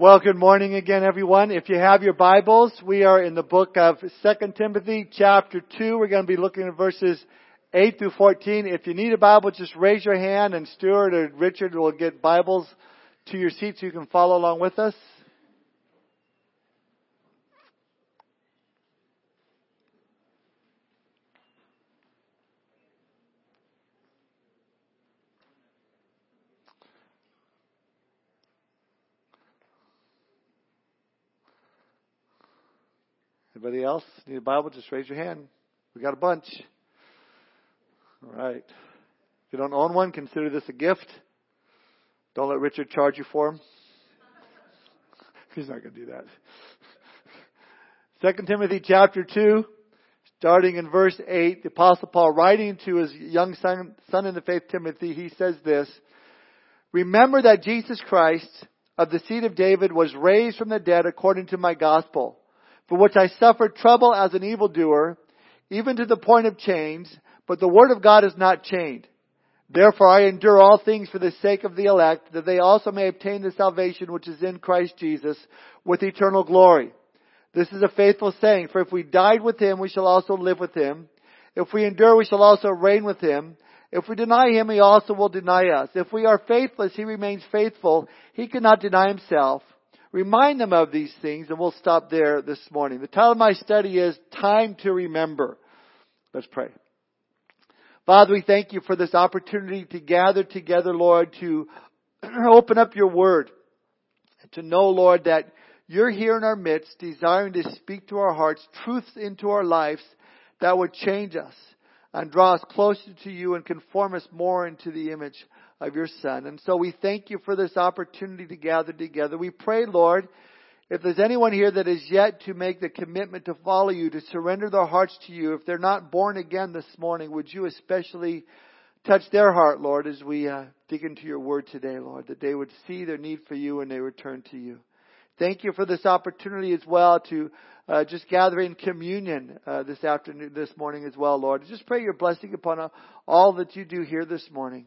Well, good morning again, everyone. If you have your Bibles, we are in the book of 2 Timothy chapter 2. We're going to be looking at verses 8 through 14. If you need a Bible, just raise your hand and Stuart or Richard will get Bibles to your seat so you can follow along with us. Anybody else need a Bible? Just raise your hand. We got a bunch. All right. If you don't own one, consider this a gift. Don't let Richard charge you for them. He's not going to do that. Second Timothy chapter 2, starting in verse 8, the apostle Paul writing to his young son, son in the faith Timothy, he says this, Remember that Jesus Christ of the seed of David was raised from the dead according to my gospel for which I suffered trouble as an evildoer, even to the point of chains, but the word of God is not chained. Therefore I endure all things for the sake of the elect, that they also may obtain the salvation which is in Christ Jesus with eternal glory. This is a faithful saying, for if we died with him, we shall also live with him. If we endure, we shall also reign with him. If we deny him, he also will deny us. If we are faithless, he remains faithful. He cannot deny himself. Remind them of these things, and we'll stop there this morning. The title of my study is Time to Remember. Let's pray. Father, we thank you for this opportunity to gather together, Lord, to open up your word. To know, Lord, that you're here in our midst, desiring to speak to our hearts, truths into our lives that would change us and draw us closer to you and conform us more into the image of your Son. And so we thank you for this opportunity to gather together. We pray, Lord, if there's anyone here that is yet to make the commitment to follow you, to surrender their hearts to you, if they're not born again this morning, would you especially touch their heart, Lord, as we uh, dig into your word today, Lord, that they would see their need for you and they return to you. Thank you for this opportunity as well to uh, just gather in communion uh, this afternoon, this morning as well, Lord. Just pray your blessing upon all that you do here this morning.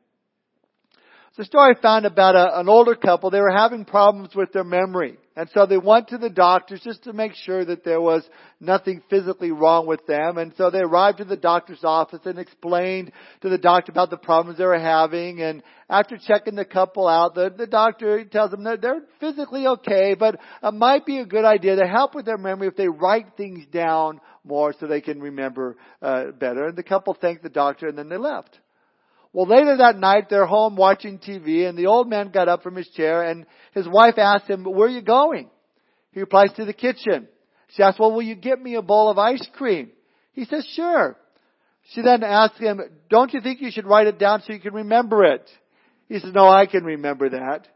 It's a story I found about a, an older couple. They were having problems with their memory. And so they went to the doctors just to make sure that there was nothing physically wrong with them. And so they arrived at the doctor's office and explained to the doctor about the problems they were having. And after checking the couple out, the, the doctor tells them that they're physically okay, but it might be a good idea to help with their memory if they write things down more so they can remember uh, better. And the couple thanked the doctor and then they left. Well, later that night, they're home watching TV, and the old man got up from his chair, and his wife asked him, where are you going? He replies, to the kitchen. She asks, well, will you get me a bowl of ice cream? He says, sure. She then asks him, don't you think you should write it down so you can remember it? He says, no, I can remember that.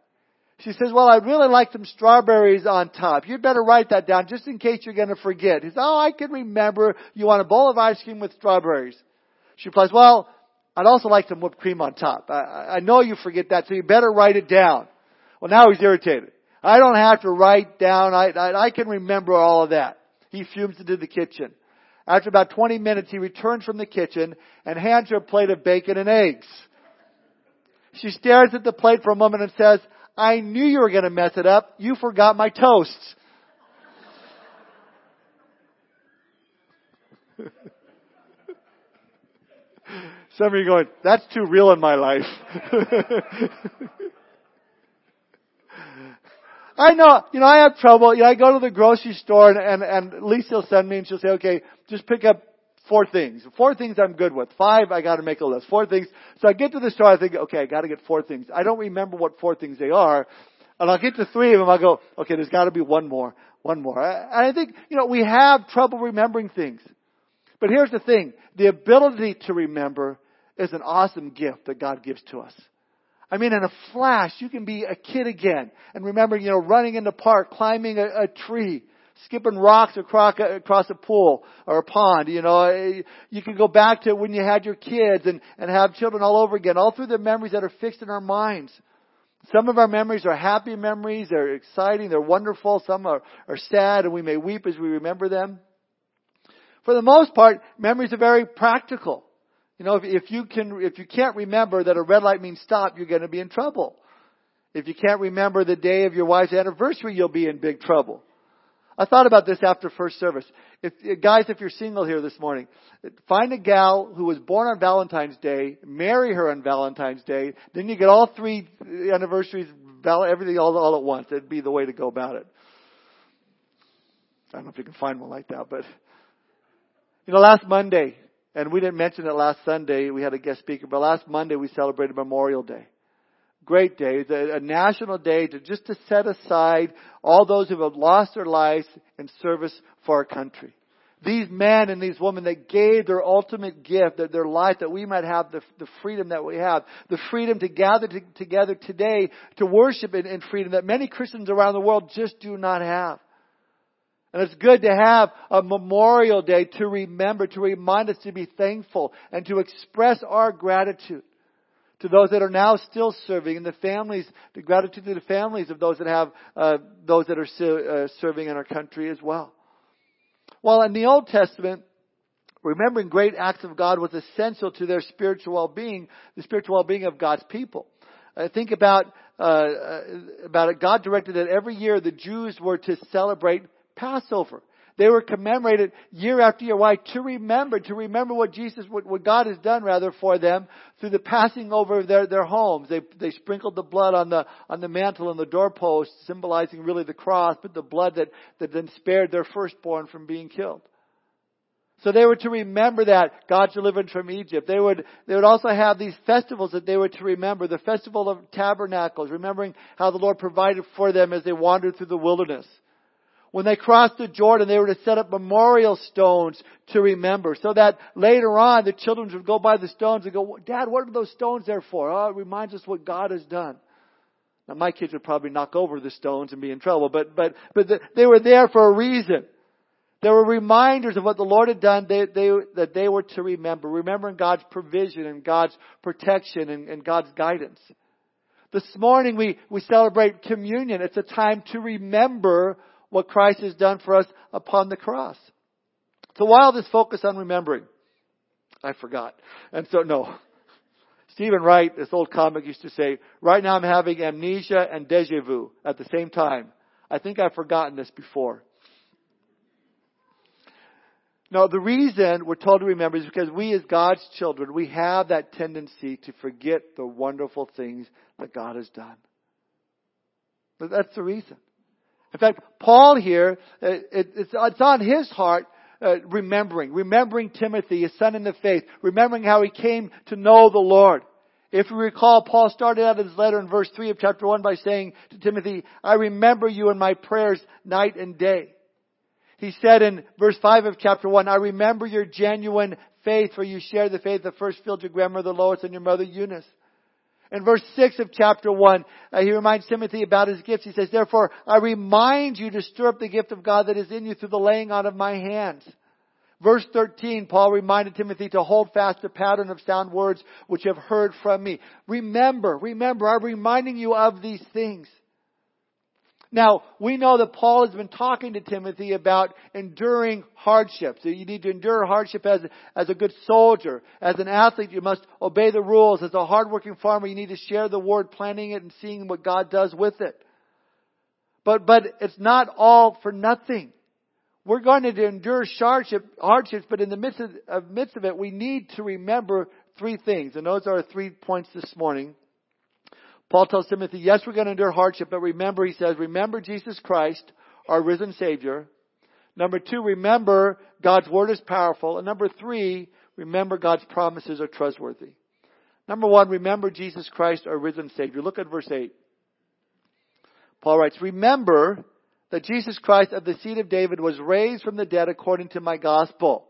She says, well, I'd really like some strawberries on top. You'd better write that down just in case you're going to forget. He says, oh, I can remember. You want a bowl of ice cream with strawberries. She replies, well, I'd also like some whipped cream on top. I, I know you forget that, so you better write it down. Well, now he's irritated. I don't have to write down. I, I, I can remember all of that. He fumes into the kitchen. After about 20 minutes, he returns from the kitchen and hands her a plate of bacon and eggs. She stares at the plate for a moment and says, I knew you were going to mess it up. You forgot my toasts. Some of you going, that's too real in my life. I know, you know, I have trouble. You know, I go to the grocery store and, and, and Lisa will send me and she'll say, okay, just pick up four things. Four things I'm good with. Five, I gotta make a list. Four things. So I get to the store, I think, okay, I gotta get four things. I don't remember what four things they are. And I'll get to three of them, I'll go, okay, there's gotta be one more. One more. And I think, you know, we have trouble remembering things. But here's the thing. The ability to remember is an awesome gift that God gives to us. I mean, in a flash, you can be a kid again and remember, you know, running in the park, climbing a, a tree, skipping rocks across, across a pool or a pond. You know, you can go back to when you had your kids and, and have children all over again, all through the memories that are fixed in our minds. Some of our memories are happy memories. They're exciting. They're wonderful. Some are, are sad and we may weep as we remember them. For the most part, memories are very practical. You know, if, if you can, if you can't remember that a red light means stop, you're going to be in trouble. If you can't remember the day of your wife's anniversary, you'll be in big trouble. I thought about this after first service. If, guys, if you're single here this morning, find a gal who was born on Valentine's Day, marry her on Valentine's Day, then you get all three anniversaries, everything all, all at once. That'd be the way to go about it. I don't know if you can find one like that, but you know, last Monday, and we didn't mention it last Sunday, we had a guest speaker, but last Monday we celebrated Memorial Day great day, a national day to just to set aside all those who have lost their lives in service for our country. These men and these women that gave their ultimate gift, their, their life, that we might have the, the freedom that we have, the freedom to gather to, together today to worship in, in freedom that many Christians around the world just do not have. And it's good to have a memorial day to remember, to remind us to be thankful and to express our gratitude to those that are now still serving and the families, the gratitude to the families of those that have, uh, those that are uh, serving in our country as well. Well, in the Old Testament, remembering great acts of God was essential to their spiritual well-being, the spiritual well-being of God's people. Uh, think about, uh, uh, about it. God directed that every year the Jews were to celebrate Passover. They were commemorated year after year. Why? To remember, to remember what Jesus, what, what God has done rather for them through the passing over of their, their homes. They, they sprinkled the blood on the, on the mantle and the doorpost, symbolizing really the cross, but the blood that, that then spared their firstborn from being killed. So they were to remember that God's deliverance from Egypt. They would, they would also have these festivals that they were to remember. The festival of tabernacles, remembering how the Lord provided for them as they wandered through the wilderness. When they crossed the Jordan, they were to set up memorial stones to remember so that later on the children would go by the stones and go, Dad, what are those stones there for? Oh, it reminds us what God has done. Now my kids would probably knock over the stones and be in trouble, but, but, but the, they were there for a reason. There were reminders of what the Lord had done they, they, that they were to remember, remembering God's provision and God's protection and, and God's guidance. This morning we, we celebrate communion. It's a time to remember what Christ has done for us upon the cross. So while this focus on remembering, I forgot. And so, no. Steven Wright, this old comic used to say, right now I'm having amnesia and deja vu at the same time. I think I've forgotten this before. Now, the reason we're told to remember is because we as God's children, we have that tendency to forget the wonderful things that God has done. But that's the reason. In fact, Paul here, uh, it's, on his heart uh, remembering, remembering Timothy, his son in the faith, remembering how he came to know the Lord. If you recall, Paul started out his letter in verse 3 of chapter 1 by saying to Timothy, I remember you in my prayers night and day. He said in verse 5 of chapter 1, I remember your genuine faith, for you share the faith that first filled your grandmother Lois and your mother Eunice. In verse 6 of chapter 1, uh, he reminds Timothy about his gifts. He says, Therefore, I remind you to stir up the gift of God that is in you through the laying on of my hands. Verse 13, Paul reminded Timothy to hold fast the pattern of sound words which you have heard from me. Remember, remember, I'm reminding you of these things. Now, we know that Paul has been talking to Timothy about enduring hardship. So you need to endure hardship as, as a good soldier. As an athlete, you must obey the rules. As a hardworking farmer, you need to share the word, planting it and seeing what God does with it. But, but it's not all for nothing. We're going to endure hardship, hardships, but in the midst of, of, midst of it, we need to remember three things. And those are three points this morning. Paul tells Timothy, yes, we're going to endure hardship, but remember, he says, remember Jesus Christ, our risen Savior. Number two, remember God's Word is powerful. And number three, remember God's promises are trustworthy. Number one, remember Jesus Christ, our risen Savior. Look at verse 8. Paul writes, remember that Jesus Christ of the seed of David was raised from the dead according to my gospel.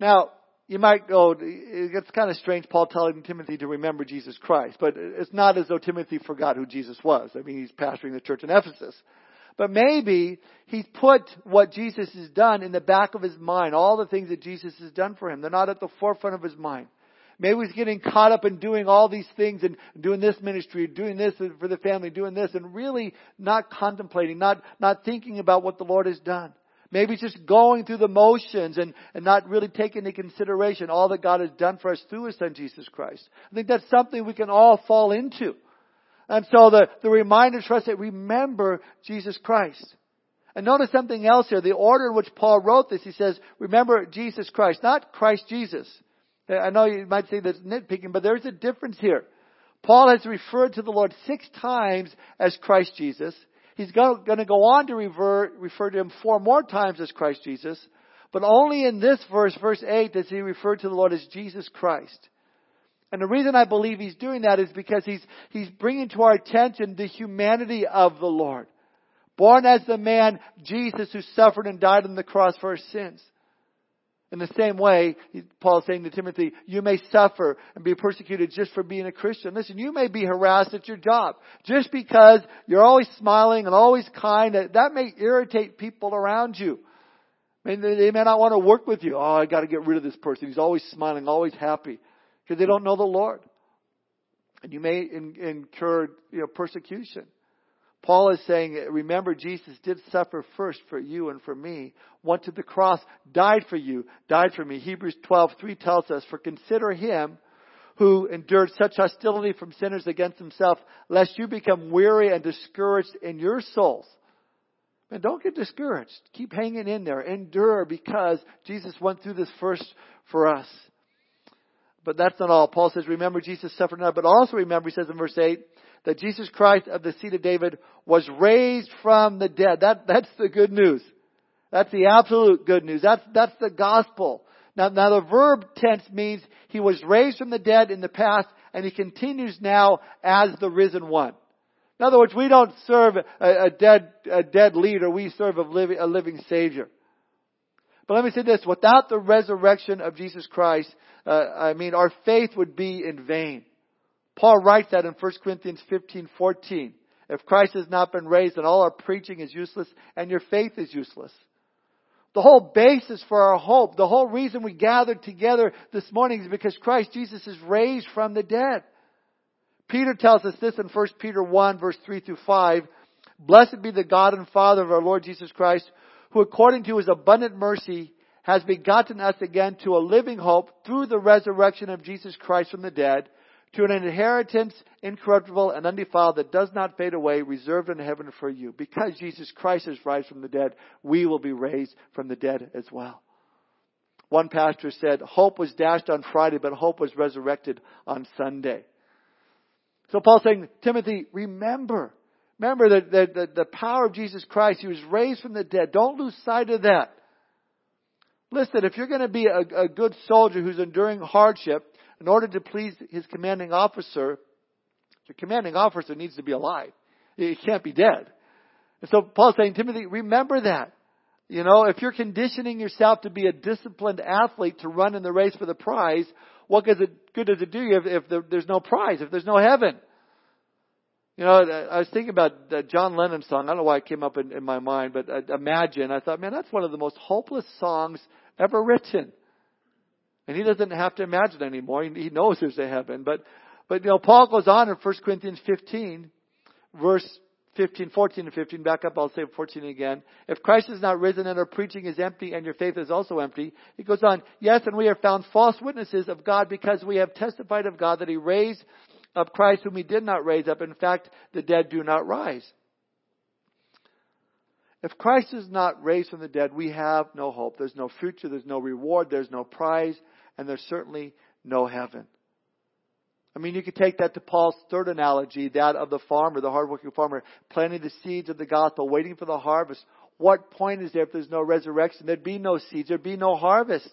Now, you might go, it's kind of strange Paul telling Timothy to remember Jesus Christ, but it's not as though Timothy forgot who Jesus was. I mean, he's pastoring the church in Ephesus. But maybe he's put what Jesus has done in the back of his mind, all the things that Jesus has done for him. They're not at the forefront of his mind. Maybe he's getting caught up in doing all these things and doing this ministry, doing this for the family, doing this, and really not contemplating, not, not thinking about what the Lord has done. Maybe just going through the motions and, and not really taking into consideration all that God has done for us through His Son Jesus Christ. I think that's something we can all fall into. And so the, the reminder to us that remember Jesus Christ. And notice something else here. The order in which Paul wrote this, he says, remember Jesus Christ, not Christ Jesus. Uh, I know you might say that's nitpicking, but there's a difference here. Paul has referred to the Lord six times as Christ Jesus. He's going to go on to refer, refer to him four more times as Christ Jesus. But only in this verse, verse 8, does he refer to the Lord as Jesus Christ. And the reason I believe he's doing that is because he's, he's bringing to our attention the humanity of the Lord. Born as the man, Jesus, who suffered and died on the cross for our sins. In the same way, Paul is saying to Timothy, you may suffer and be persecuted just for being a Christian. Listen, you may be harassed at your job just because you're always smiling and always kind. That may irritate people around you. I mean, they may not want to work with you. Oh, I got to get rid of this person. He's always smiling, always happy because they don't know the Lord. And you may incur you know, persecution. Paul is saying, remember, Jesus did suffer first for you and for me. Went to the cross, died for you, died for me. Hebrews 12, 3 tells us, for consider him who endured such hostility from sinners against himself, lest you become weary and discouraged in your souls. And don't get discouraged. Keep hanging in there. Endure because Jesus went through this first for us. But that's not all. Paul says, remember Jesus suffered not, but also remember, he says in verse 8, that Jesus Christ of the seed of David was raised from the dead. That, that's the good news. That's the absolute good news. That's, that's the gospel. Now, now the verb tense means he was raised from the dead in the past and he continues now as the risen one. In other words, we don't serve a, a dead, a dead leader. We serve a living, a living Savior. But let me say this, without the resurrection of Jesus Christ, uh, I mean, our faith would be in vain. Paul writes that in 1 Corinthians 15, 14. If Christ has not been raised, then all our preaching is useless and your faith is useless. The whole basis for our hope, the whole reason we gathered together this morning is because Christ Jesus is raised from the dead. Peter tells us this in 1 Peter 1 verse 3 through 5. Blessed be the God and Father of our Lord Jesus Christ, who according to his abundant mercy has begotten us again to a living hope through the resurrection of Jesus Christ from the dead to an inheritance incorruptible and undefiled that does not fade away, reserved in heaven for you. Because Jesus Christ is raised from the dead, we will be raised from the dead as well. One pastor said, hope was dashed on Friday, but hope was resurrected on Sunday. So Paul's saying, Timothy, remember. Remember that the, the, the power of Jesus Christ. He was raised from the dead. Don't lose sight of that. Listen, if you're going to be a, a good soldier who's enduring hardship, in order to please his commanding officer, the commanding officer needs to be alive. He can't be dead. And so Paul's saying, Timothy, remember that. You know, if you're conditioning yourself to be a disciplined athlete to run in the race for the prize, what good does it do you if, if there's no prize, if there's no heaven? You know, I was thinking about John Lennon song. I don't know why it came up in, in my mind, but uh, Imagine. I thought, man, that's one of the most hopeless songs ever written. And he doesn't have to imagine anymore. He knows there's a heaven. But, but you know, Paul goes on in 1 Corinthians 15, verse 15, 14 and 15, back up, I'll say 14 again. If Christ is not risen and our preaching is empty and your faith is also empty, he goes on, yes, and we are found false witnesses of God because we have testified of God that he raised up Christ whom he did not raise up. In fact, the dead do not rise. If Christ is not raised from the dead, we have no hope. There's no future, there's no reward, there's no prize, and there's certainly no heaven. I mean, you could take that to Paul's third analogy, that of the farmer, the hardworking farmer, planting the seeds of the gospel, waiting for the harvest. What point is there if there's no resurrection? There'd be no seeds, there'd be no harvest.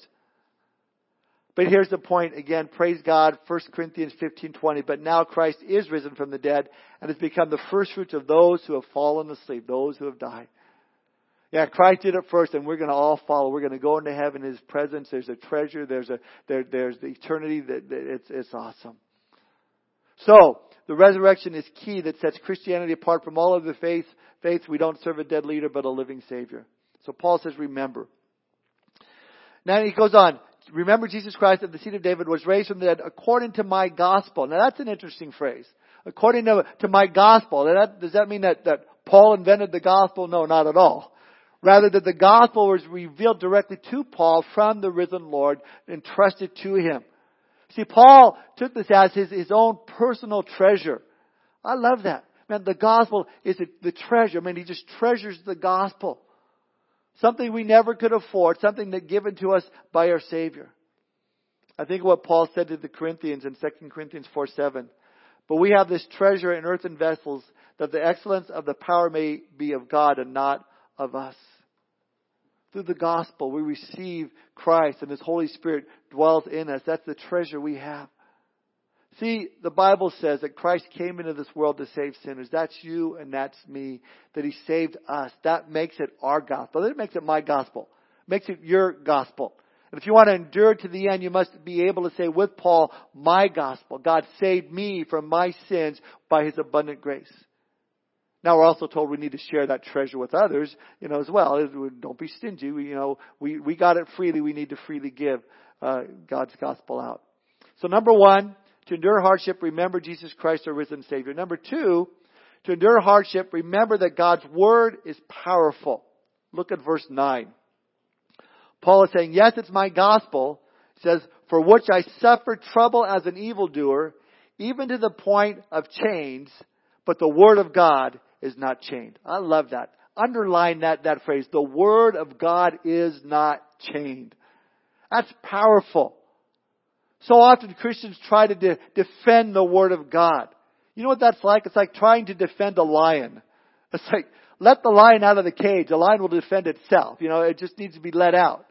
But here's the point again, praise God, 1 Corinthians 15:20, but now Christ is risen from the dead and has become the first fruits of those who have fallen asleep, those who have died. Yeah, Christ did it first, and we're going to all follow. We're going to go into heaven His presence. There's a treasure. There's a there, there's the eternity. That, that it's it's awesome. So the resurrection is key that sets Christianity apart from all other faiths. Faiths we don't serve a dead leader, but a living Savior. So Paul says, remember. Now he goes on. Remember Jesus Christ of the seed of David was raised from the dead according to my gospel. Now that's an interesting phrase. According to, to my gospel. That, does that mean that, that Paul invented the gospel? No, not at all. Rather that the gospel was revealed directly to Paul from the risen Lord, and entrusted to him. See, Paul took this as his, his own personal treasure. I love that. Man, the gospel is the treasure. I mean, he just treasures the gospel. Something we never could afford, something that given to us by our Savior. I think what Paul said to the Corinthians in 2 Corinthians 4 7. But we have this treasure in earthen vessels that the excellence of the power may be of God and not of us. Through the gospel, we receive Christ and His Holy Spirit dwells in us. That's the treasure we have. See, the Bible says that Christ came into this world to save sinners. That's you and that's me. That He saved us. That makes it our gospel. That makes it my gospel. Makes it your gospel. And if you want to endure to the end, you must be able to say with Paul, my gospel. God saved me from my sins by His abundant grace. Now we're also told we need to share that treasure with others, you know, as well. Don't be stingy. We, you know, we, we got it freely. We need to freely give uh, God's gospel out. So number one, to endure hardship, remember Jesus Christ, our risen Savior. Number two, to endure hardship, remember that God's Word is powerful. Look at verse 9. Paul is saying, yes, it's my gospel. Says, for which I suffered trouble as an evildoer, even to the point of chains, but the Word of God is not chained. I love that. Underline that, that phrase. The Word of God is not chained. That's powerful. So often Christians try to de- defend the Word of God. You know what that's like? It's like trying to defend a lion. It's like, let the lion out of the cage. The lion will defend itself. You know, it just needs to be let out.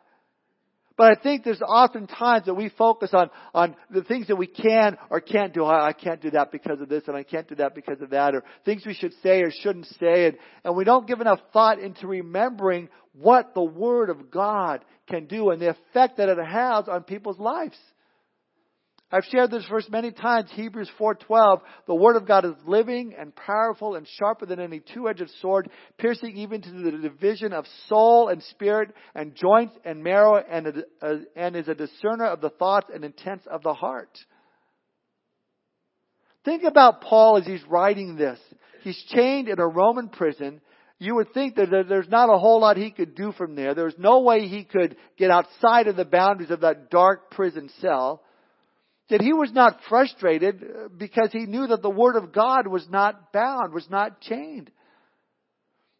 But I think there's often times that we focus on, on the things that we can or can't do. I, I can't do that because of this and I can't do that because of that or things we should say or shouldn't say and, and we don't give enough thought into remembering what the Word of God can do and the effect that it has on people's lives. I've shared this verse many times, Hebrews 4:12. The word of God is living and powerful and sharper than any two-edged sword, piercing even to the division of soul and spirit and joints and marrow and, uh, and is a discerner of the thoughts and intents of the heart. Think about Paul as he's writing this. He's chained in a Roman prison. You would think that there's not a whole lot he could do from there. There's no way he could get outside of the boundaries of that dark prison cell that he was not frustrated uh, because he knew that the Word of God was not bound, was not chained.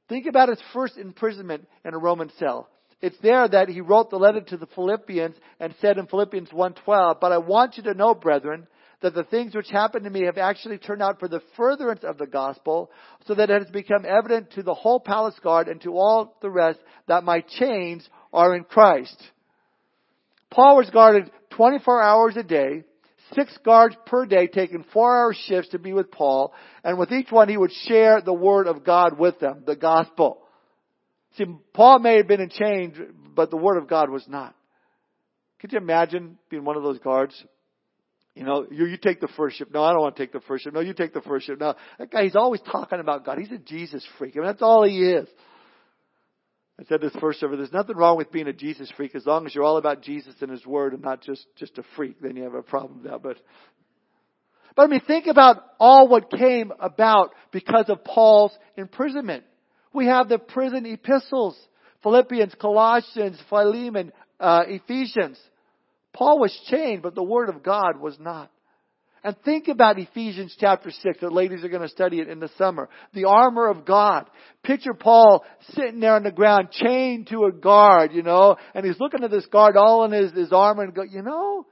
Think about his first imprisonment in a Roman cell. It's there that he wrote the letter to the Philippians and said in Philippians 1.12, But I want you to know, brethren, that the things which happened to me have actually turned out for the furtherance of the gospel, so that it has become evident to the whole palace guard and to all the rest that my chains are in Christ. Paul was guarded 24 hours a day, six guards per day taking four hour shifts to be with Paul, and with each one he would share the word of God with them, the gospel. See, Paul may have been in chains, but the word of God was not. Could you imagine being one of those guards? You know, you, you take the first shift. No, I don't want to take the first shift. No, you take the first shift. No, that guy, he's always talking about God. He's a Jesus freak. I mean, that's all he is. I said this first service, there's nothing wrong with being a Jesus freak as long as you're all about Jesus and His Word and not just, just a freak. Then you have a problem that. But, but I mean, think about all what came about because of Paul's imprisonment. We have the prison epistles, Philippians, Colossians, Philemon, uh, Ephesians. Paul was chained, but the Word of God was not. And think about Ephesians chapter 6. The ladies are going to study it in the summer. The armor of God. Picture Paul sitting there on the ground, chained to a guard, you know, and he's looking at this guard all in his, his armor and go, you know,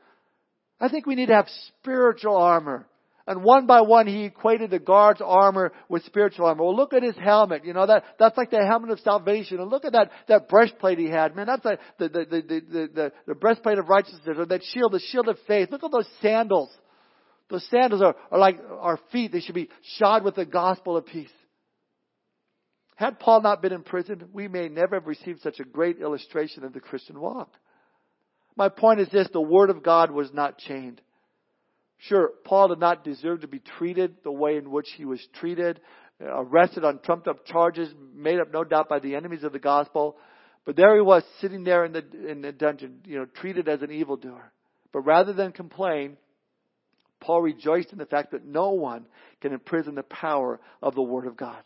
I think we need to have spiritual armor. And one by one, he equated the guard's armor with spiritual armor. Well, look at his helmet. You know, that, that's like the helmet of salvation. And look at that, that breastplate he had. Man, that's the, the, the, the, the, the breastplate of righteousness, or that shield, the shield of faith. Look at those sandals. Those sandals are, are like our feet. They should be shod with the gospel of peace. Had Paul not been in prison, we may never have received such a great illustration of the Christian walk. My point is this, the Word of God was not chained. Sure, Paul did not deserve to be treated the way in which he was treated, uh, arrested on trumped up charges, made up no doubt by the enemies of the gospel. But there he was sitting there in the, in the dungeon, you know, treated as an evildoer. But rather than complain, Paul rejoiced in the fact that no one can imprison the power of the Word of God.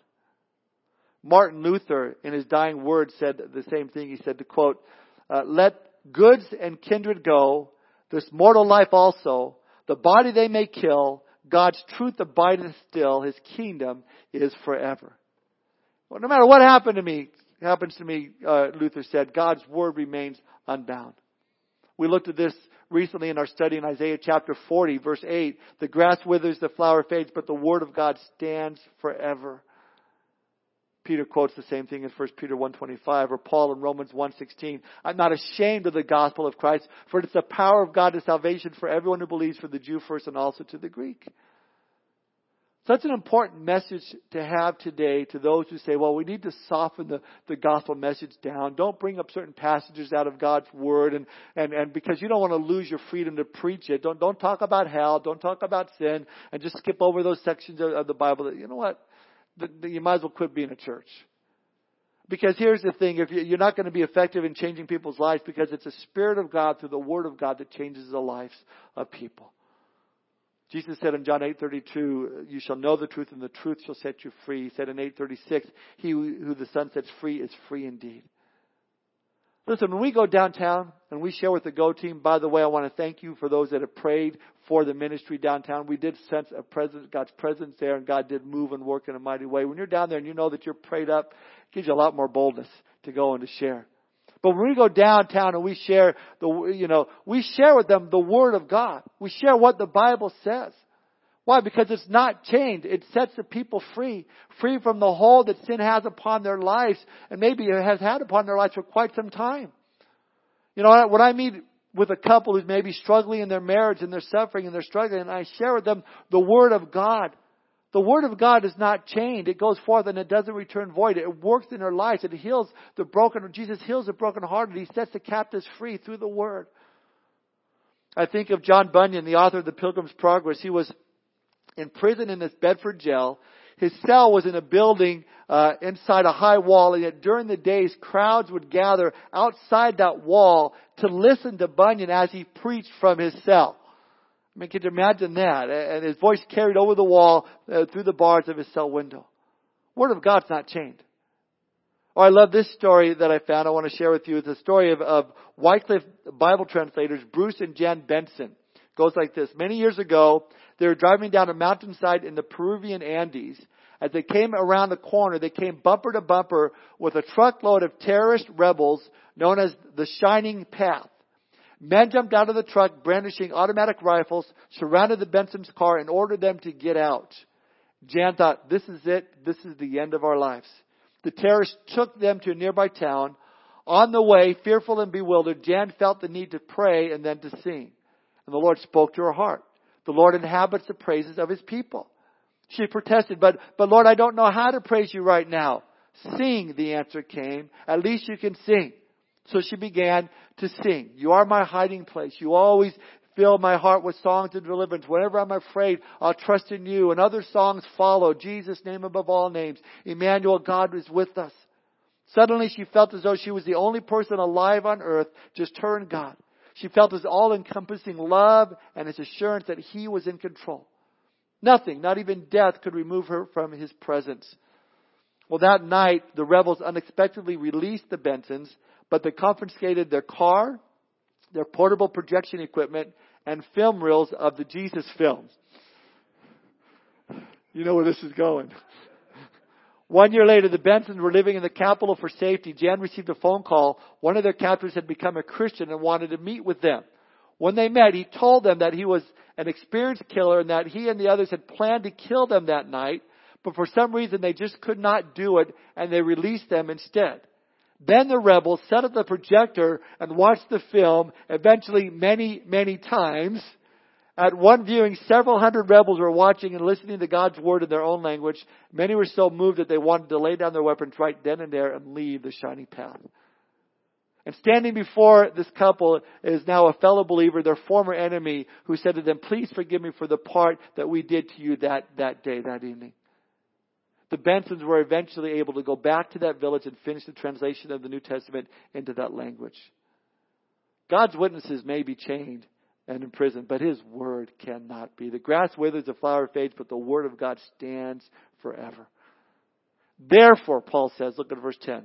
Martin Luther, in his dying words, said the same thing. He said to quote, uh, let goods and kindred go, this mortal life also, the body they may kill, God's truth abideth still, His kingdom is forever. Well, no matter what happened to me, happens to me, uh, Luther said, God's word remains unbound. We looked at this recently in our study in Isaiah chapter 40, verse 8. The grass withers, the flower fades, but the word of God stands forever. Peter quotes the same thing in 1 Peter 1.25 or Paul in Romans 1.16. I'm not ashamed of the gospel of Christ, for it's the power of God to salvation for everyone who believes, for the Jew first and also to the Greek. That's an important message to have today to those who say, well, we need to soften the, the gospel message down. Don't bring up certain passages out of God's word and, and, and because you don't want to lose your freedom to preach it. Don't, don't talk about hell. Don't talk about sin and just skip over those sections of, of the Bible that, you know what? The, the, you might as well quit being a church. Because here's the thing, if you're not going to be effective in changing people's lives because it's the Spirit of God through the Word of God that changes the lives of people. Jesus said in John 8:32, "You shall know the truth, and the truth shall set you free." He said in 8:36, "He who the Son sets free is free indeed." Listen, when we go downtown and we share with the Go team, by the way, I want to thank you for those that have prayed for the ministry downtown. We did sense a presence, God's presence there, and God did move and work in a mighty way. When you're down there and you know that you're prayed up, it gives you a lot more boldness to go and to share. But when we go downtown and we share the, you know, we share with them the Word of God. We share what the Bible says. Why? Because it's not chained. It sets the people free. Free from the hold that sin has upon their lives and maybe it has had upon their lives for quite some time. You know, when I meet with a couple who's maybe struggling in their marriage and they're suffering and they're struggling and I share with them the Word of God. The Word of God is not chained. It goes forth and it doesn't return void. It works in our lives. It heals the broken. Jesus heals the brokenhearted. He sets the captives free through the Word. I think of John Bunyan, the author of The Pilgrim's Progress. He was in prison in this Bedford jail. His cell was in a building uh, inside a high wall, and yet during the days, crowds would gather outside that wall to listen to Bunyan as he preached from his cell. I mean, can you imagine that? And his voice carried over the wall uh, through the bars of his cell window. Word of God's not chained. Oh, I love this story that I found. I want to share with you. It's a story of, of Wycliffe Bible translators, Bruce and Jan Benson. It goes like this. Many years ago, they were driving down a mountainside in the Peruvian Andes. As they came around the corner, they came bumper to bumper with a truckload of terrorist rebels known as the Shining Path. Men jumped out of the truck brandishing automatic rifles, surrounded the Benson's car, and ordered them to get out. Jan thought, this is it. This is the end of our lives. The terrorists took them to a nearby town. On the way, fearful and bewildered, Jan felt the need to pray and then to sing. And the Lord spoke to her heart. The Lord inhabits the praises of His people. She protested, but, but Lord, I don't know how to praise you right now. Sing, the answer came. At least you can sing. So she began to sing. You are my hiding place. You always fill my heart with songs of deliverance. Whenever I'm afraid, I'll trust in you. And other songs follow. Jesus' name above all names. Emmanuel, God is with us. Suddenly she felt as though she was the only person alive on earth, just her and God. She felt his all-encompassing love and his assurance that he was in control. Nothing, not even death, could remove her from his presence. Well, that night, the rebels unexpectedly released the Bensons but they confiscated their car, their portable projection equipment, and film reels of the Jesus films. You know where this is going. One year later, the Bensons were living in the capital for safety. Jan received a phone call. One of their captors had become a Christian and wanted to meet with them. When they met, he told them that he was an experienced killer and that he and the others had planned to kill them that night, but for some reason they just could not do it and they released them instead. Then the rebels set up the projector and watched the film, eventually many, many times. At one viewing, several hundred rebels were watching and listening to God's word in their own language. Many were so moved that they wanted to lay down their weapons right then and there and leave the shining path. And standing before this couple is now a fellow believer, their former enemy, who said to them, please forgive me for the part that we did to you that, that day, that evening the Bensons were eventually able to go back to that village and finish the translation of the New Testament into that language. God's witnesses may be chained and imprisoned, but His word cannot be. The grass withers, the flower fades, but the word of God stands forever. Therefore, Paul says, look at verse 10.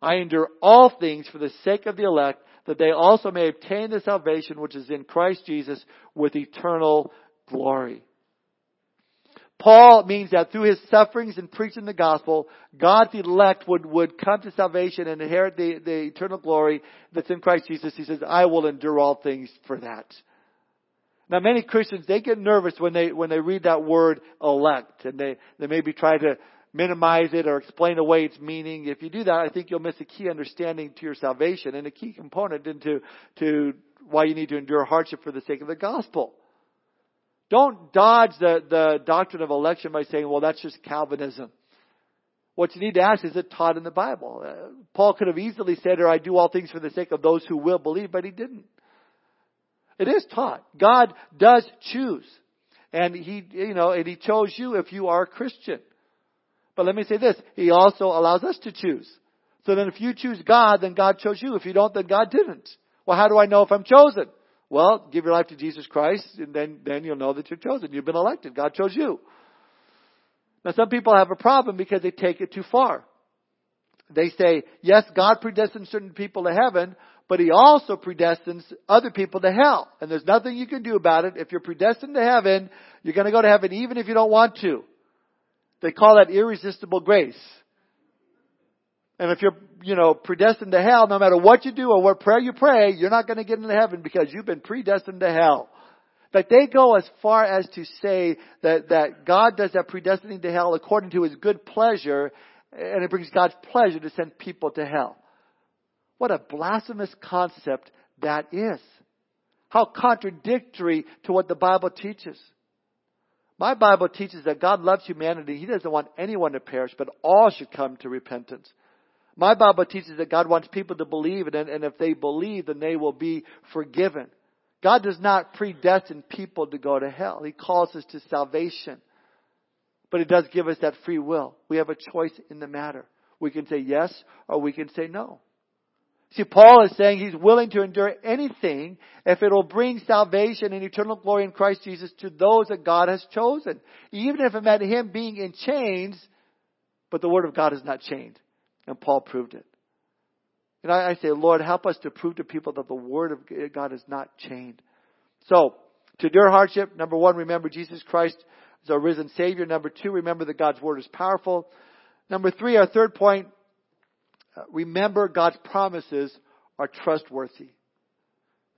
I endure all things for the sake of the elect, that they also may obtain the salvation which is in Christ Jesus with eternal glory. Paul means that through his sufferings and preaching the gospel, God's elect would, would come to salvation and inherit the, the eternal glory that's in Christ Jesus. He says, I will endure all things for that. Now many Christians, they get nervous when they, when they read that word elect and they, they maybe try to minimize it or explain away its meaning. If you do that, I think you'll miss a key understanding to your salvation and a key component into, to why you need to endure hardship for the sake of the gospel. Don't dodge the, the doctrine of election by saying, well, that's just Calvinism. What you need to ask is it taught in the Bible? Uh, Paul could have easily said, or I do all things for the sake of those who will believe, but he didn't. It is taught. God does choose. And he, you know, and he chose you if you are a Christian. But let me say this, he also allows us to choose. So then if you choose God, then God chose you. If you don't, then God didn't. Well, how do I know if I'm chosen? Well, give your life to Jesus Christ, and then, then you'll know that you're chosen. You've been elected. God chose you. Now, some people have a problem because they take it too far. They say, yes, God predestines certain people to heaven, but He also predestines other people to hell. And there's nothing you can do about it. If you're predestined to heaven, you're going to go to heaven even if you don't want to. They call that irresistible grace. And if you're, you know, predestined to hell, no matter what you do or what prayer you pray, you're not going to get into heaven because you've been predestined to hell. But they go as far as to say that, that God does that predestining to hell according to His good pleasure, and it brings God's pleasure to send people to hell. What a blasphemous concept that is. How contradictory to what the Bible teaches. My Bible teaches that God loves humanity. He doesn't want anyone to perish, but all should come to repentance. My Bible teaches that God wants people to believe, and, and if they believe, then they will be forgiven. God does not predestine people to go to hell. He calls us to salvation. But it does give us that free will. We have a choice in the matter. We can say yes or we can say no. See, Paul is saying he's willing to endure anything if it will bring salvation and eternal glory in Christ Jesus to those that God has chosen. Even if it meant him being in chains, but the Word of God is not chained. And Paul proved it. And I, I say, Lord, help us to prove to people that the Word of God is not chained. So, to endure hardship, number one, remember Jesus Christ is our risen Savior. Number two, remember that God's Word is powerful. Number three, our third point, uh, remember God's promises are trustworthy.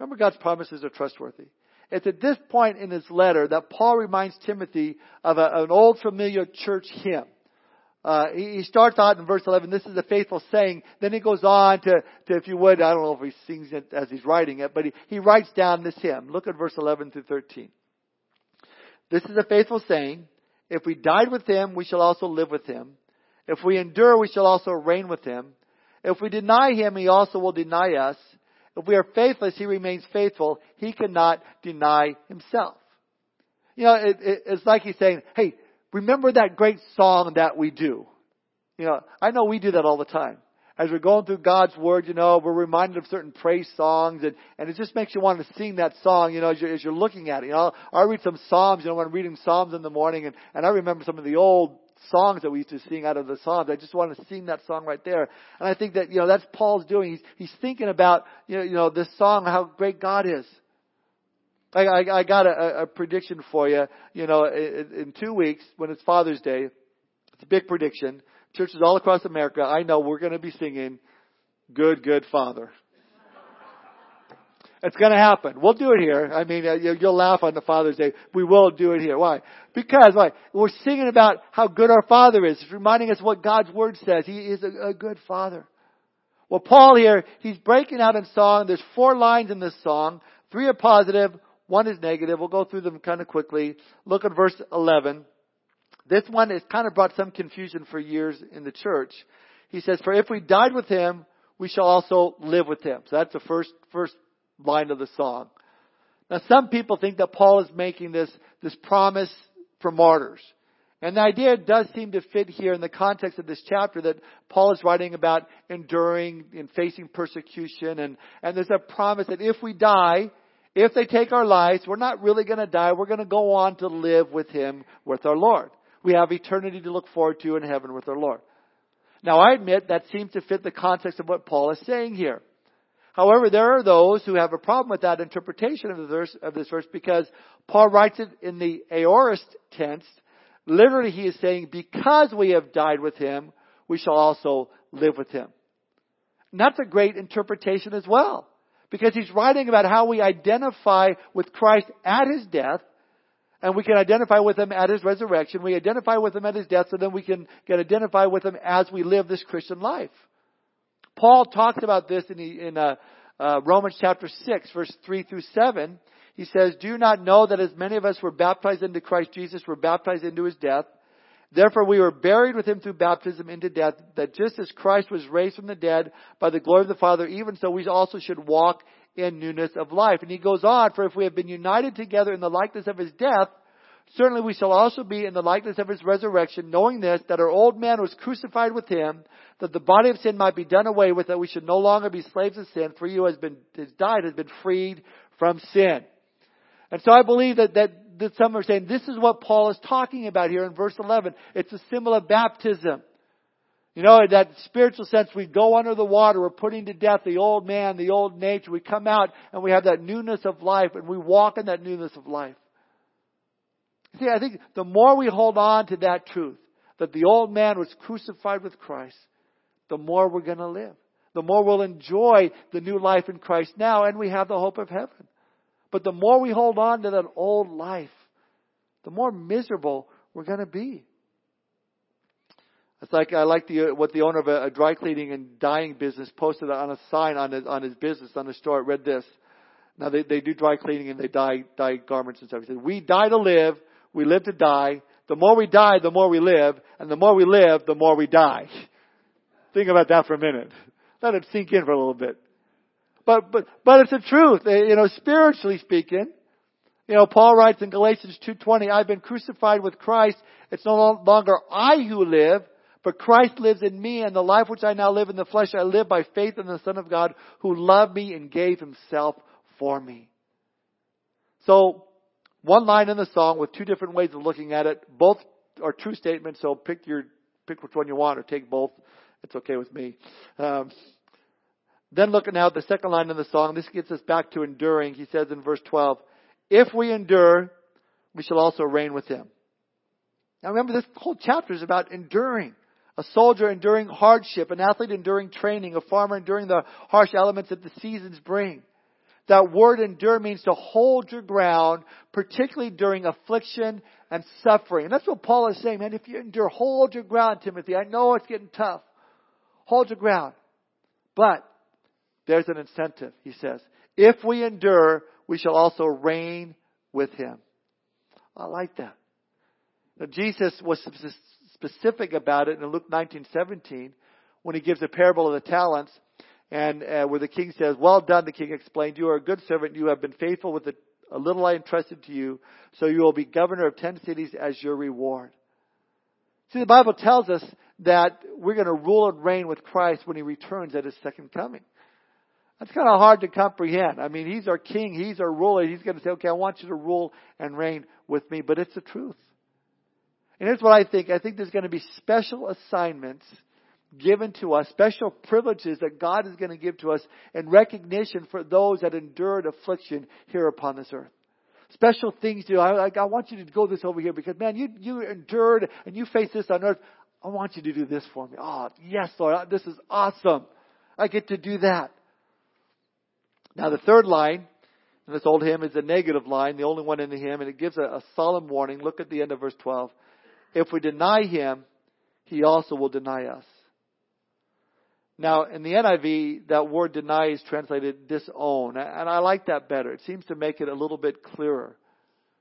Remember God's promises are trustworthy. It's at this point in his letter that Paul reminds Timothy of a, an old familiar church hymn. Uh, he, starts out in verse 11, this is a faithful saying. Then he goes on to, to, if you would, I don't know if he sings it as he's writing it, but he, he writes down this hymn. Look at verse 11 through 13. This is a faithful saying. If we died with him, we shall also live with him. If we endure, we shall also reign with him. If we deny him, he also will deny us. If we are faithless, he remains faithful. He cannot deny himself. You know, it, it, it's like he's saying, hey, remember that great song that we do. You know, I know we do that all the time. As we're going through God's Word, you know, we're reminded of certain praise songs and, and it just makes you want to sing that song, you know, as you're, as you're looking at it. You know, I read some Psalms, you know, when I'm reading Psalms in the morning and, and I remember some of the old songs that we used to sing out of the Psalms. I just want to sing that song right there. And I think that, you know, that's Paul's doing. He's, he's thinking about, you know, you know, this song, how great God is. I, I, I got a, a prediction for you. You know, in, in two weeks when it's Father's Day, it's a big prediction. Churches all across America, I know we're going to be singing "Good, Good Father." It's going to happen. We'll do it here. I mean, uh, you'll laugh on the Father's Day. We will do it here. Why? Because why? We're singing about how good our Father is. It's reminding us what God's Word says. He is a, a good Father. Well, Paul here, he's breaking out in song. There's four lines in this song. Three are positive, one is negative. We'll go through them kind of quickly. Look at verse 11. This one has kind of brought some confusion for years in the church. He says, For if we died with him, we shall also live with him. So that's the first, first line of the song. Now some people think that Paul is making this, this promise for martyrs. And the idea does seem to fit here in the context of this chapter that Paul is writing about enduring and facing persecution and, and there's a promise that if we die, if they take our lives, we're not really going to die. We're going to go on to live with Him, with our Lord. We have eternity to look forward to in heaven with our Lord. Now I admit that seems to fit the context of what Paul is saying here. However, there are those who have a problem with that interpretation of, verse, of this verse because Paul writes it in the aorist tense, Literally, he is saying, because we have died with him, we shall also live with him. And that's a great interpretation as well. Because he's writing about how we identify with Christ at his death, and we can identify with him at his resurrection. We identify with him at his death, so then we can get identify with him as we live this Christian life. Paul talks about this in, in uh, uh, Romans chapter 6, verse 3 through 7. He says, Do you not know that as many of us were baptized into Christ Jesus were baptized into his death? Therefore we were buried with him through baptism into death, that just as Christ was raised from the dead by the glory of the Father, even so we also should walk in newness of life. And he goes on, for if we have been united together in the likeness of his death, certainly we shall also be in the likeness of his resurrection, knowing this, that our old man was crucified with him, that the body of sin might be done away with, that we should no longer be slaves of sin, for you has been, has died, has been freed from sin. And so I believe that, that, that some are saying this is what Paul is talking about here in verse 11. It's a symbol of baptism. You know, in that spiritual sense, we go under the water, we're putting to death the old man, the old nature. We come out and we have that newness of life and we walk in that newness of life. See, I think the more we hold on to that truth, that the old man was crucified with Christ, the more we're going to live. The more we'll enjoy the new life in Christ now and we have the hope of heaven. But the more we hold on to that old life, the more miserable we're going to be. It's like I like the uh, what the owner of a, a dry cleaning and dyeing business posted on a sign on his on his business on the store. It read this. Now they they do dry cleaning and they dye dye garments and stuff. He said, "We die to live, we live to die. The more we die, the more we live, and the more we live, the more we die." Think about that for a minute. Let it sink in for a little bit. But, but, but it's the truth. Eh, you know, spiritually speaking, you know, Paul writes in Galatians 2.20, I've been crucified with Christ. It's no longer I who live, but Christ lives in me, and the life which I now live in the flesh, I live by faith in the Son of God, who loved me and gave himself for me. So, one line in the song with two different ways of looking at it. Both are true statements, so pick your, pick which one you want, or take both. It's okay with me. Um, then looking now at the second line of the song, this gets us back to enduring. He says in verse 12, if we endure, we shall also reign with him. Now remember this whole chapter is about enduring. A soldier enduring hardship, an athlete enduring training, a farmer enduring the harsh elements that the seasons bring. That word endure means to hold your ground, particularly during affliction and suffering. And that's what Paul is saying, man. If you endure, hold your ground, Timothy. I know it's getting tough. Hold your ground. But there's an incentive, he says. If we endure, we shall also reign with him. I like that. Now, Jesus was specific about it in Luke 19:17 when he gives the parable of the talents and uh, where the king says, "Well done," the king explained, "You are a good servant. You have been faithful with the, a little I entrusted to you, so you will be governor of ten cities as your reward." See, the Bible tells us that we're going to rule and reign with Christ when he returns at his second coming. That's kind of hard to comprehend. I mean, he's our king, he's our ruler. He's going to say, okay, I want you to rule and reign with me, but it's the truth. And here's what I think. I think there's going to be special assignments given to us, special privileges that God is going to give to us in recognition for those that endured affliction here upon this earth. Special things to do. I, I want you to go this over here because man, you, you endured and you faced this on earth. I want you to do this for me. Oh, yes, Lord, this is awesome. I get to do that. Now the third line in this old hymn is a negative line, the only one in the hymn, and it gives a, a solemn warning. Look at the end of verse 12. If we deny him, he also will deny us. Now, in the NIV, that word deny is translated disown, and I like that better. It seems to make it a little bit clearer.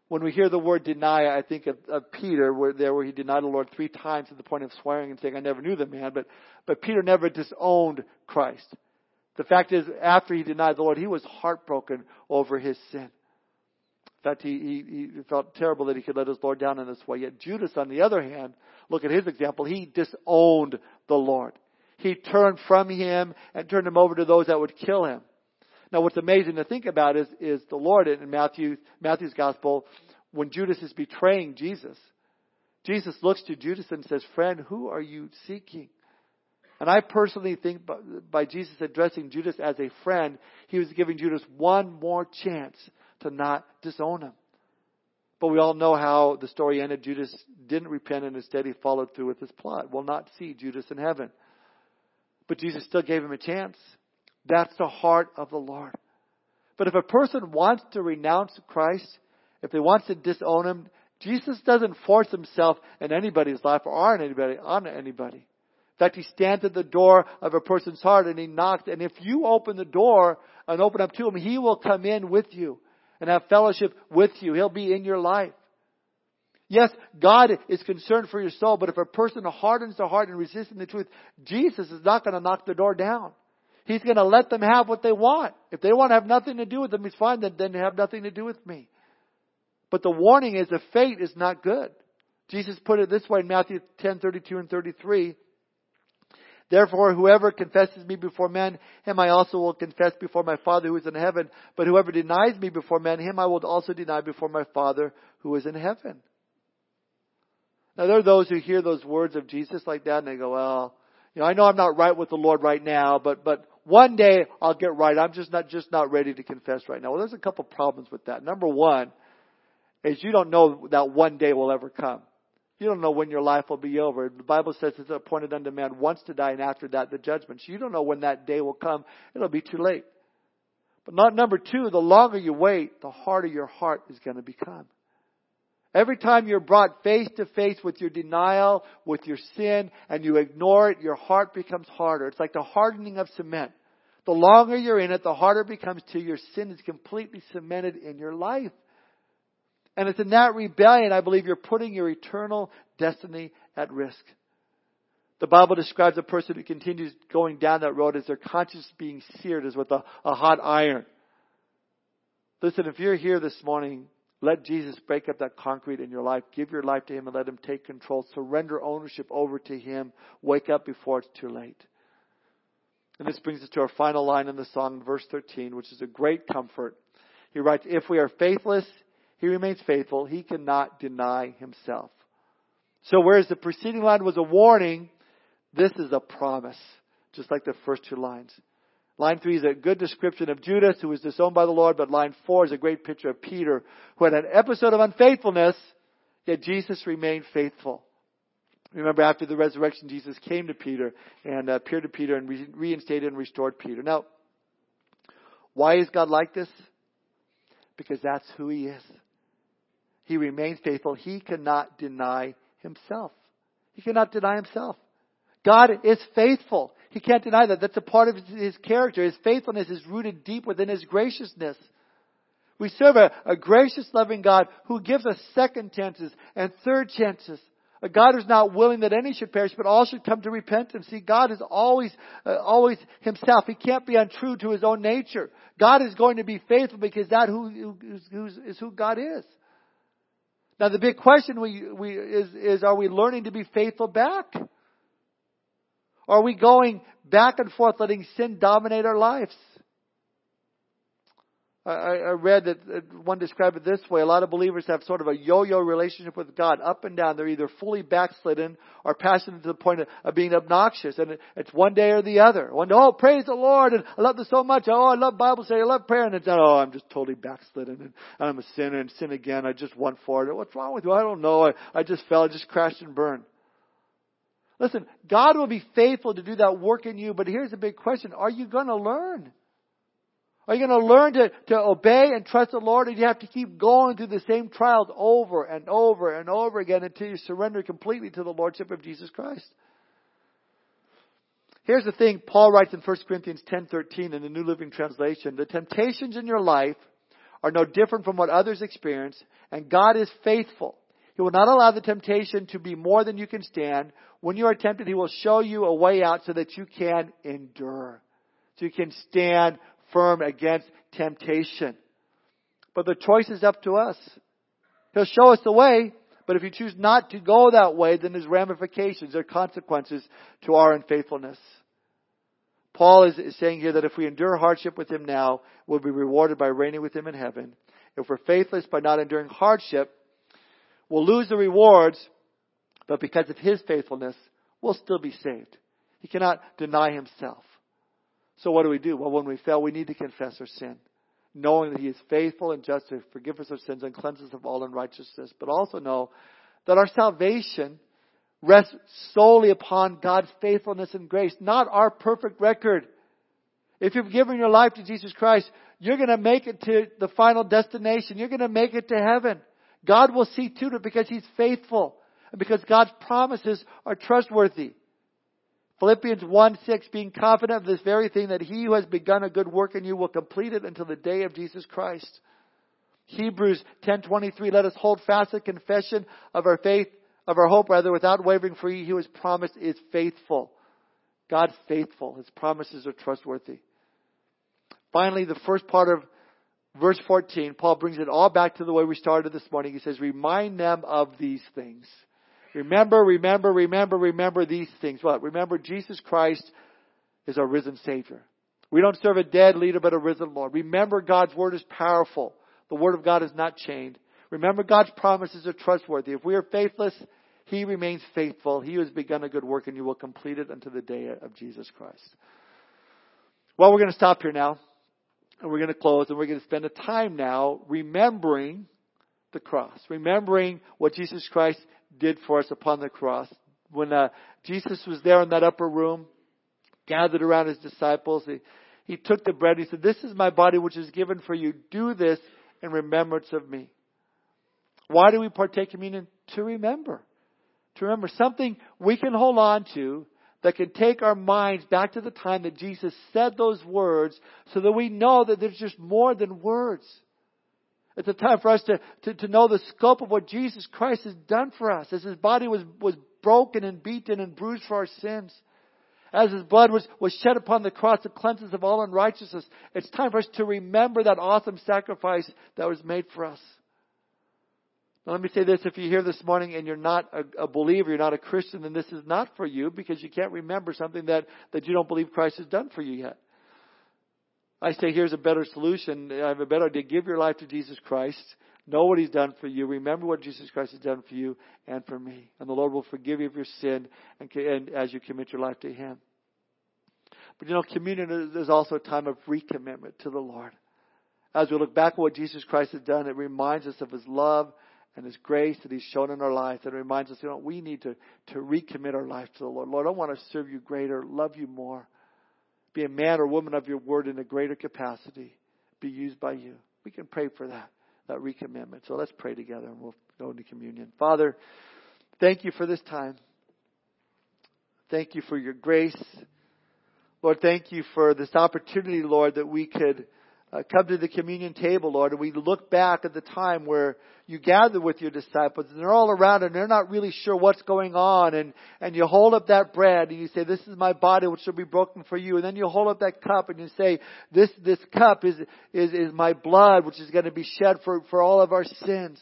When we hear the word deny, I think of, of Peter, where there where he denied the Lord three times to the point of swearing and saying, "I never knew the man." But but Peter never disowned Christ. The fact is, after he denied the Lord, he was heartbroken over his sin. In fact, he, he, he felt terrible that he could let his Lord down in this way. Yet Judas, on the other hand, look at his example. He disowned the Lord. He turned from him and turned him over to those that would kill him. Now, what's amazing to think about is, is the Lord in Matthew, Matthew's gospel, when Judas is betraying Jesus, Jesus looks to Judas and says, Friend, who are you seeking? And I personally think by, Jesus addressing Judas as a friend, he was giving Judas one more chance to not disown him. But we all know how the story ended. Judas didn't repent and instead he followed through with his plot. We'll not see Judas in heaven. But Jesus still gave him a chance. That's the heart of the Lord. But if a person wants to renounce Christ, if they want to disown him, Jesus doesn't force himself in anybody's life or on anybody, on anybody. Fact, he stands at the door of a person's heart and he knocks. And if you open the door and open up to him, he will come in with you and have fellowship with you. He'll be in your life. Yes, God is concerned for your soul, but if a person hardens their heart and resists the truth, Jesus is not going to knock the door down. He's going to let them have what they want. If they want to have nothing to do with them, he's fine, then, then have nothing to do with me. But the warning is the fate is not good. Jesus put it this way in Matthew 10, 32 and 33. Therefore, whoever confesses me before men, him I also will confess before my Father who is in heaven. But whoever denies me before men, him I will also deny before my Father who is in heaven. Now, there are those who hear those words of Jesus like that and they go, well, you know, I know I'm not right with the Lord right now, but, but one day I'll get right. I'm just not, just not ready to confess right now. Well, there's a couple problems with that. Number one is you don't know that one day will ever come. You don't know when your life will be over. The Bible says it's appointed unto man once to die and after that the judgment. So you don't know when that day will come. It'll be too late. But not number two, the longer you wait, the harder your heart is going to become. Every time you're brought face to face with your denial, with your sin, and you ignore it, your heart becomes harder. It's like the hardening of cement. The longer you're in it, the harder it becomes till your sin is completely cemented in your life. And it's in that rebellion, I believe, you're putting your eternal destiny at risk. The Bible describes a person who continues going down that road as their conscience being seared as with a, a hot iron. Listen, if you're here this morning let Jesus break up that concrete in your life. Give your life to Him and let Him take control. Surrender ownership over to Him. Wake up before it's too late. And this brings us to our final line in the song, verse 13, which is a great comfort. He writes, If we are faithless, He remains faithful. He cannot deny Himself. So whereas the preceding line was a warning, this is a promise, just like the first two lines. Line three is a good description of Judas, who was disowned by the Lord, but line four is a great picture of Peter, who had an episode of unfaithfulness, yet Jesus remained faithful. Remember, after the resurrection, Jesus came to Peter and uh, appeared to Peter and reinstated and restored Peter. Now, why is God like this? Because that's who He is. He remains faithful. He cannot deny Himself. He cannot deny Himself. God is faithful. He can't deny that. That's a part of his character. His faithfulness is rooted deep within his graciousness. We serve a, a gracious, loving God who gives us second chances and third chances. A God who's not willing that any should perish, but all should come to repentance. See, God is always, uh, always Himself. He can't be untrue to His own nature. God is going to be faithful because that who, who is, is who God is. Now, the big question we, we is, is: Are we learning to be faithful back? Are we going back and forth letting sin dominate our lives? I, I read that one described it this way. A lot of believers have sort of a yo-yo relationship with God, up and down. They're either fully backslidden or passionate to the point of, of being obnoxious. And it, it's one day or the other. One day, oh, praise the Lord, and I love this so much. Oh, I love Bible study, I love prayer. And it's oh, I'm just totally backslidden, and I'm a sinner, and sin again. I just want for it. What's wrong with you? I don't know. I, I just fell. I just crashed and burned. Listen, God will be faithful to do that work in you, but here's the big question. Are you going to learn? Are you going to learn to, to obey and trust the Lord, or do you have to keep going through the same trials over and over and over again until you surrender completely to the Lordship of Jesus Christ? Here's the thing Paul writes in 1 Corinthians 10:13 in the New Living Translation, the temptations in your life are no different from what others experience, and God is faithful. He will not allow the temptation to be more than you can stand. When you are tempted, He will show you a way out so that you can endure. So you can stand firm against temptation. But the choice is up to us. He'll show us the way, but if you choose not to go that way, then there's ramifications, there are consequences to our unfaithfulness. Paul is, saying here that if we endure hardship with him now, we'll be rewarded by reigning with him in heaven. If we're faithless by not enduring hardship, we'll lose the rewards, but because of his faithfulness, we'll still be saved. He cannot deny himself. So what do we do? Well, when we fail, we need to confess our sin. knowing that He is faithful and just to forgive us our sins and cleanse us of all unrighteousness, but also know that our salvation rests solely upon God's faithfulness and grace, not our perfect record. If you've given your life to Jesus Christ, you're going to make it to the final destination. You're going to make it to heaven. God will see to it because He's faithful and because God's promises are trustworthy. Philippians 1 6, being confident of this very thing, that he who has begun a good work in you will complete it until the day of Jesus Christ. Hebrews 10:23 let us hold fast the confession of our faith of our hope rather without wavering for he who has promised is faithful. God's faithful. His promises are trustworthy. Finally, the first part of verse 14, Paul brings it all back to the way we started this morning. He says, remind them of these things. Remember, remember, remember, remember these things. What? Remember Jesus Christ is our risen Savior. We don't serve a dead leader, but a risen Lord. Remember God's Word is powerful. The Word of God is not chained. Remember God's promises are trustworthy. If we are faithless, He remains faithful. He has begun a good work and you will complete it unto the day of Jesus Christ. Well, we're going to stop here now. And we're going to close and we're going to spend a time now remembering the cross, remembering what Jesus Christ did for us upon the cross. When uh, Jesus was there in that upper room, gathered around his disciples, he, he took the bread. And he said, This is my body which is given for you. Do this in remembrance of me. Why do we partake communion? To remember. To remember something we can hold on to that can take our minds back to the time that Jesus said those words so that we know that there's just more than words. It's a time for us to, to, to know the scope of what Jesus Christ has done for us as his body was, was broken and beaten and bruised for our sins. As his blood was, was shed upon the cross to cleanse us of all unrighteousness. It's time for us to remember that awesome sacrifice that was made for us. Now let me say this, if you're here this morning and you're not a, a, believer, you're not a Christian, then this is not for you because you can't remember something that, that you don't believe Christ has done for you yet. I say here's a better solution. I have a better idea. Give your life to Jesus Christ. Know what He's done for you. Remember what Jesus Christ has done for you and for me. And the Lord will forgive you of your sin and, and as you commit your life to Him. But you know, communion is also a time of recommitment to the Lord. As we look back at what Jesus Christ has done, it reminds us of His love and His grace that He's shown in our lives. It reminds us, you know, we need to, to recommit our life to the Lord. Lord, I want to serve you greater, love you more be a man or woman of your word in a greater capacity, be used by you. We can pray for that, that recommitment. So let's pray together and we'll go into communion. Father, thank you for this time. Thank you for your grace. Lord, thank you for this opportunity, Lord, that we could uh, come to the communion table, Lord, and we look back at the time where you gather with your disciples and they're all around and they're not really sure what's going on and, and you hold up that bread and you say, this is my body which shall be broken for you. And then you hold up that cup and you say, this, this cup is, is, is my blood which is going to be shed for, for all of our sins.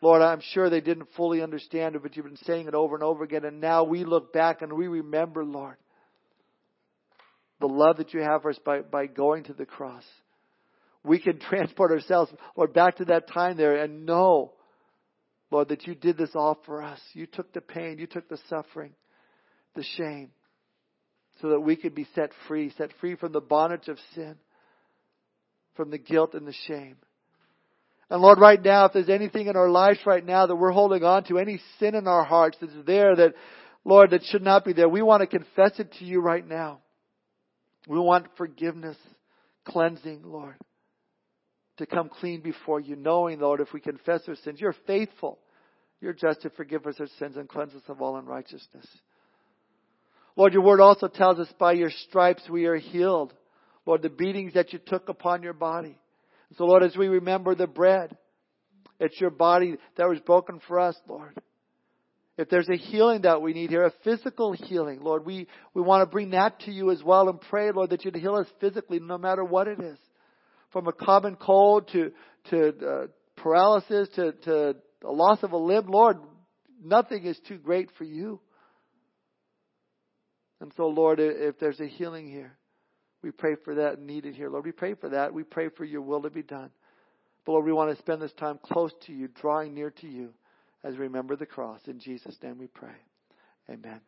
Lord, I'm sure they didn't fully understand it, but you've been saying it over and over again. And now we look back and we remember, Lord the love that you have for us by, by going to the cross. We can transport ourselves, Lord, back to that time there and know, Lord, that you did this all for us. You took the pain, you took the suffering, the shame, so that we could be set free, set free from the bondage of sin, from the guilt and the shame. And Lord, right now, if there's anything in our lives right now that we're holding on to, any sin in our hearts that's there that, Lord, that should not be there, we want to confess it to you right now. We want forgiveness, cleansing, Lord, to come clean before you, knowing, Lord, if we confess our sins, you're faithful. You're just to forgive us our sins and cleanse us of all unrighteousness. Lord, your word also tells us by your stripes we are healed. Lord, the beatings that you took upon your body. So, Lord, as we remember the bread, it's your body that was broken for us, Lord. If there's a healing that we need here, a physical healing, Lord, we, we want to bring that to you as well and pray, Lord, that you'd heal us physically no matter what it is. From a common cold to, to uh, paralysis to, to a loss of a limb, Lord, nothing is too great for you. And so, Lord, if there's a healing here, we pray for that needed here. Lord, we pray for that. We pray for your will to be done. But Lord, we want to spend this time close to you, drawing near to you as we remember the cross. In Jesus' name we pray. Amen.